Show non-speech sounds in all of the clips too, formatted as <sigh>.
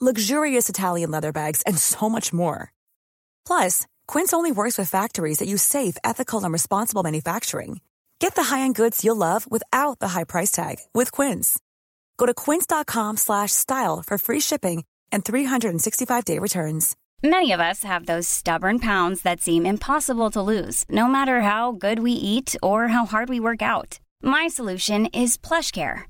luxurious Italian leather bags, and so much more. Plus, Quince only works with factories that use safe, ethical, and responsible manufacturing. Get the high-end goods you'll love without the high price tag with Quince. Go to quince.com/style for free shipping and 365-day returns. Many of us have those stubborn pounds that seem impossible to lose, no matter how good we eat or how hard we work out. My solution is PlushCare.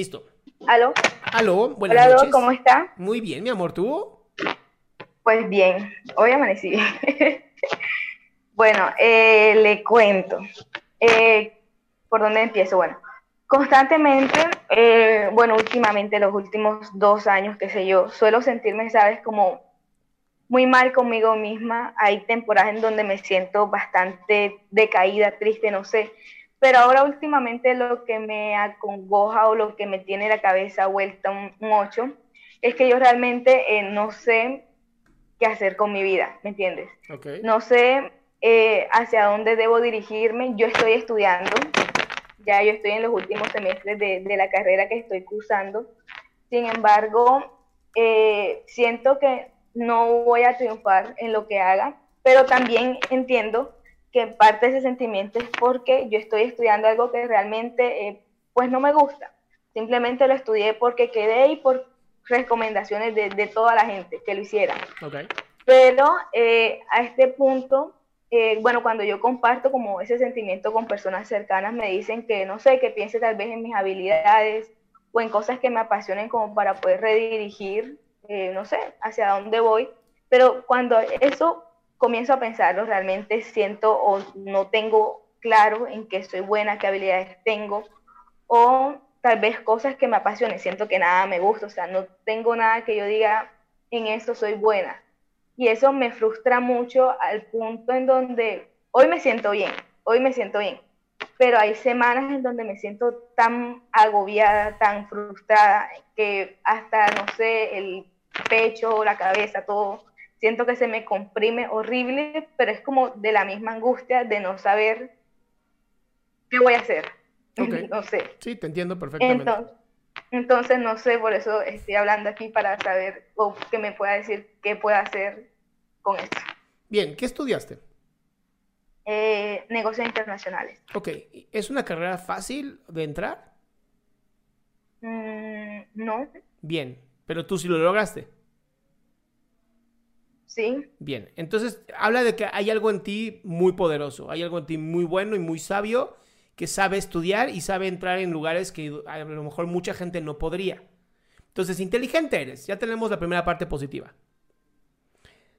Listo. ¿Aló? Aló, buenas Hola, noches. ¿cómo está? Muy bien, mi amor, ¿tú? Pues bien, hoy amanecí. <laughs> bueno, eh, le cuento. Eh, ¿Por dónde empiezo? Bueno, constantemente, eh, bueno, últimamente, los últimos dos años, qué sé yo, suelo sentirme, ¿sabes? Como muy mal conmigo misma. Hay temporadas en donde me siento bastante decaída, triste, no sé. Pero ahora últimamente lo que me acongoja o lo que me tiene la cabeza vuelta un, un ocho es que yo realmente eh, no sé qué hacer con mi vida, ¿me entiendes? No sé eh, hacia dónde debo dirigirme. Yo estoy estudiando, ya yo estoy en los últimos semestres de, de la carrera que estoy cursando. Sin embargo, eh, siento que no voy a triunfar en lo que haga, pero también entiendo que parte de ese sentimiento es porque yo estoy estudiando algo que realmente eh, pues no me gusta. Simplemente lo estudié porque quedé y por recomendaciones de, de toda la gente que lo hiciera. Ok. Pero eh, a este punto, eh, bueno, cuando yo comparto como ese sentimiento con personas cercanas, me dicen que, no sé, que piense tal vez en mis habilidades o en cosas que me apasionen como para poder redirigir, eh, no sé, hacia dónde voy. Pero cuando eso comienzo a pensarlo, realmente siento o no tengo claro en qué soy buena, qué habilidades tengo, o tal vez cosas que me apasionen, siento que nada me gusta, o sea, no tengo nada que yo diga, en eso soy buena. Y eso me frustra mucho al punto en donde hoy me siento bien, hoy me siento bien, pero hay semanas en donde me siento tan agobiada, tan frustrada, que hasta, no sé, el pecho, la cabeza, todo, siento que se me comprime horrible, pero es como de la misma angustia de no saber qué voy a hacer. Ok. <laughs> no sé. Sí, te entiendo perfectamente. Entonces, entonces, no sé, por eso estoy hablando aquí para saber o que me pueda decir qué puedo hacer con esto. Bien, ¿qué estudiaste? Eh, negocios internacionales. Ok, ¿es una carrera fácil de entrar? Mm, no, Bien, pero tú sí lo lograste. Sí, Bien, entonces habla de que hay algo en ti muy poderoso, hay algo en ti muy bueno y muy sabio que sabe estudiar y sabe entrar en lugares que a lo mejor mucha gente no podría. Entonces, inteligente eres, ya tenemos la primera parte positiva.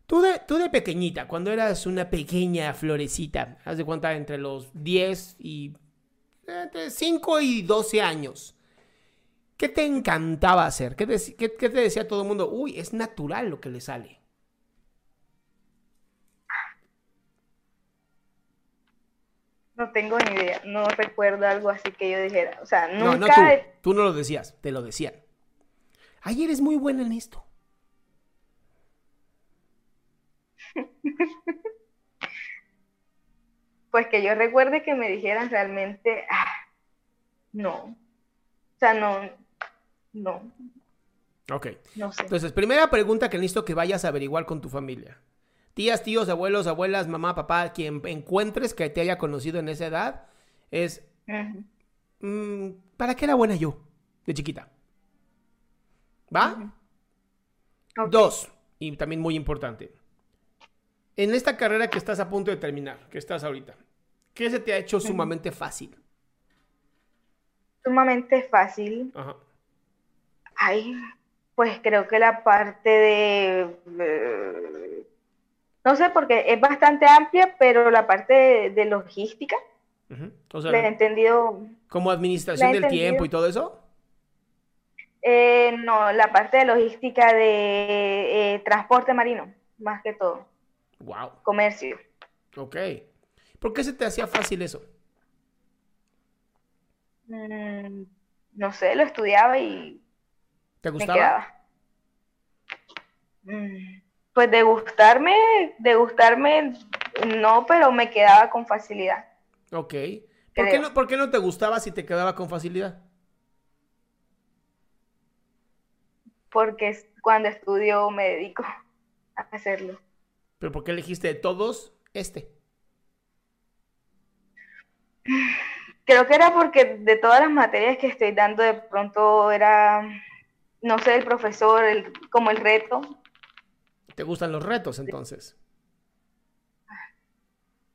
Tú de, tú de pequeñita, cuando eras una pequeña florecita, haz de cuenta entre los 10 y entre 5 y 12 años, ¿qué te encantaba hacer? ¿Qué, dec- qué- qué te decía todo el mundo? Uy, es natural lo que le sale. No tengo ni idea, no recuerdo algo así que yo dijera, o sea, No, nunca, no tú. Tú no lo decías, te lo decían. Ay, eres muy buena en esto. <laughs> pues que yo recuerde que me dijeran realmente, ah, no, o sea, no, no, Ok. no sé. Entonces, primera pregunta que necesito que vayas a averiguar con tu familia. Tías, tíos, abuelos, abuelas, mamá, papá, quien encuentres que te haya conocido en esa edad, es, mm, ¿para qué era buena yo de chiquita? ¿Va? Dos, y también muy importante. En esta carrera que estás a punto de terminar, que estás ahorita, ¿qué se te ha hecho sumamente fácil? Sumamente fácil. Ajá. Ay, pues creo que la parte de... no sé, porque es bastante amplia, pero la parte de, de logística, Ujú. O sea, la he entendido... como administración del entendido. tiempo y todo eso. eh, no, la parte de logística de eh, transporte marino, más que todo, Wow. comercio. Ok. ¿Por qué se te hacía fácil eso? Mm, no sé, lo estudiaba y ¿Te me gustaba? quedaba. Mm, Pues de gustarme, de gustarme, no, pero me quedaba con facilidad. Ok. ¿Por qué, no, ¿Por qué no te gustaba si te quedaba con facilidad? porque cuando estudio me dedico a hacerlo. ¿Pero por qué elegiste de todos este? Creo que era porque de todas las materias que estoy dando, de pronto era, no sé, el profesor, el, como el reto, ¿Te gustan los retos entonces?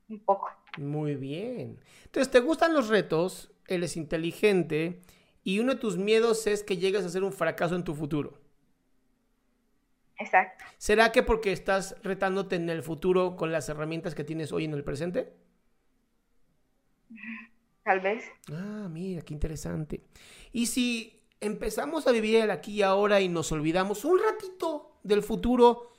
un poco. Muy bien. Entonces, ¿te gustan los retos? Eres inteligente y uno de tus miedos es que llegues a ser un fracaso en tu futuro. Exacto. ¿Será que porque estás retándote en el futuro con las herramientas que tienes hoy en el presente? Tal vez. Ah, mira, qué interesante. Y si empezamos a vivir el aquí y ahora y nos olvidamos un ratito del futuro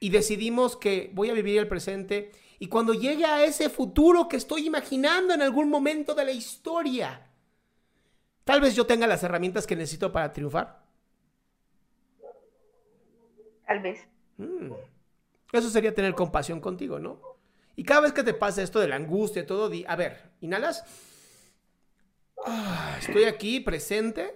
y decidimos que voy a vivir el presente y cuando llegue a ese futuro que estoy imaginando en algún momento de la historia, tal vez yo tenga las herramientas que necesito para triunfar. Tal vez. Mm. Eso sería tener compasión contigo, ¿no? Y cada vez que te pasa esto de la angustia y todo, di, a ver, inhalas. Ah, estoy aquí presente.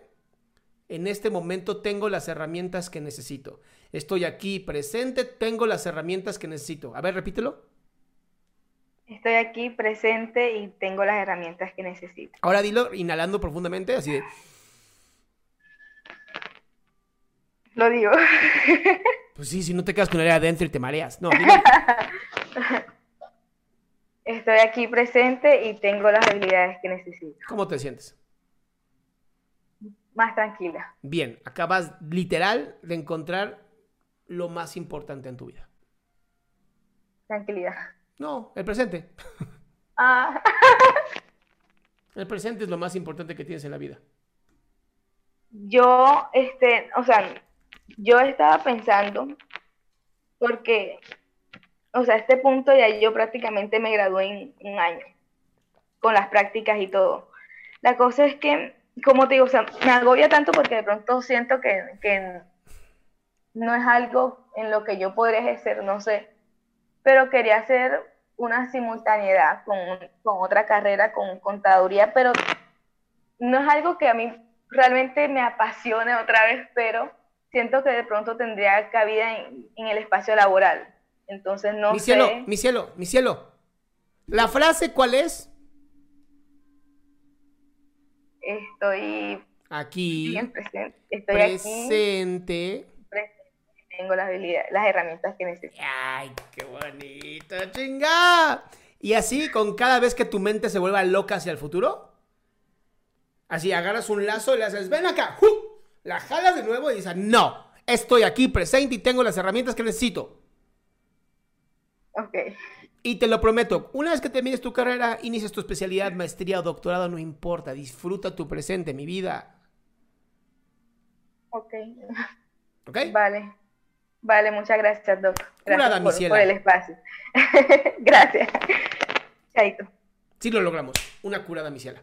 En este momento tengo las herramientas que necesito. Estoy aquí presente, tengo las herramientas que necesito. A ver, repítelo. Estoy aquí presente y tengo las herramientas que necesito. Ahora dilo inhalando profundamente, así de. Lo digo. <laughs> Pues sí, si no te quedas con el aire adentro y te mareas. No, dilo. <laughs> Estoy aquí presente y tengo las habilidades que necesito. ¿Cómo te sientes? Más tranquila. Bien, acabas literal de encontrar lo más importante en tu vida. Tranquilidad. No, el presente. Ah, <laughs> El presente es lo más importante que tienes en la vida. yo, este, o sea, yo estaba pensando, porque, o sea, a este punto ya yo prácticamente me gradué en un año, con las prácticas y todo. La cosa es que, como te digo, o sea, me agobia tanto porque de pronto siento que, que no es algo en lo que yo podría ejercer, no sé, pero quería hacer una simultaneidad con, con otra carrera, con contaduría, pero no es algo que a mí realmente me apasione otra vez, pero siento que de pronto tendría cabida en, en el espacio laboral. Entonces no mi sé, cielo, mi cielo, mi cielo. ¿La frase cuál es? Estoy Aquí, bien presente, estoy aquí, presente. presente, tengo las habilidades, las herramientas que necesito. Ay, qué bonito, chinga. Y así, con cada vez que tu mente se vuelva loca hacia el futuro, así agarras un lazo y le haces, ven acá, ¡ju! la jalas de nuevo y dices, no, estoy aquí presente y tengo las herramientas que necesito. Ok, Y te lo prometo, una vez que termines tu carrera, inicias tu especialidad, maestría o doctorado, no importa, disfruta tu presente, mi vida. ok, ¿Ok? vale. Vale, muchas gracias, Doc. Curada, Gracias mi por, por el espacio. <laughs> gracias. Chaito. Sí lo logramos. Una curada misiela.